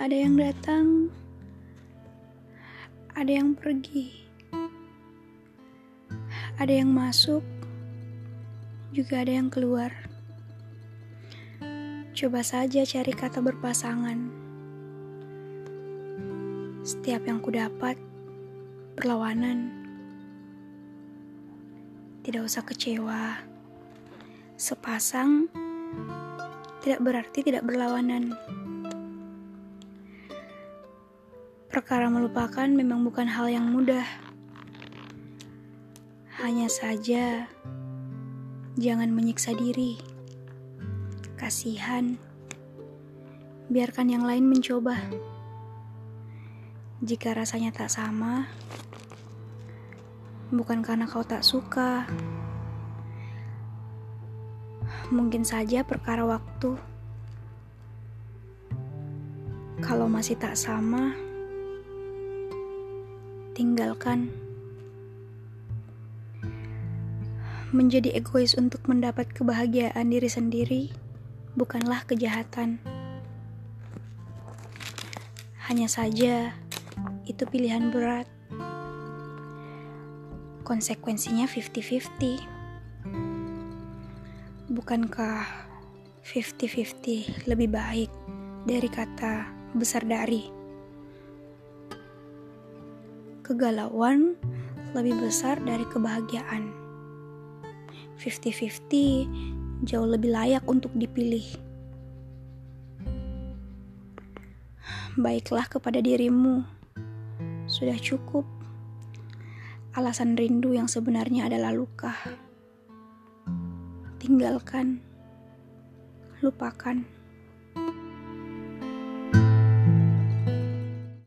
Ada yang datang, ada yang pergi, ada yang masuk, juga ada yang keluar. Coba saja cari kata berpasangan. Setiap yang kudapat berlawanan. Tidak usah kecewa. Sepasang tidak berarti tidak berlawanan. Perkara melupakan memang bukan hal yang mudah. Hanya saja, jangan menyiksa diri. Kasihan, biarkan yang lain mencoba. Jika rasanya tak sama, bukan karena kau tak suka. Mungkin saja perkara waktu. Kalau masih tak sama, tinggalkan. Menjadi egois untuk mendapat kebahagiaan diri sendiri bukanlah kejahatan. Hanya saja, itu pilihan berat. Konsekuensinya 50-50. Bukankah 50-50 lebih baik dari kata besar dari? Kegalauan lebih besar dari kebahagiaan. 50-50 jauh lebih layak untuk dipilih. Baiklah kepada dirimu. Sudah cukup. Alasan rindu yang sebenarnya adalah luka. Tinggalkan. Lupakan.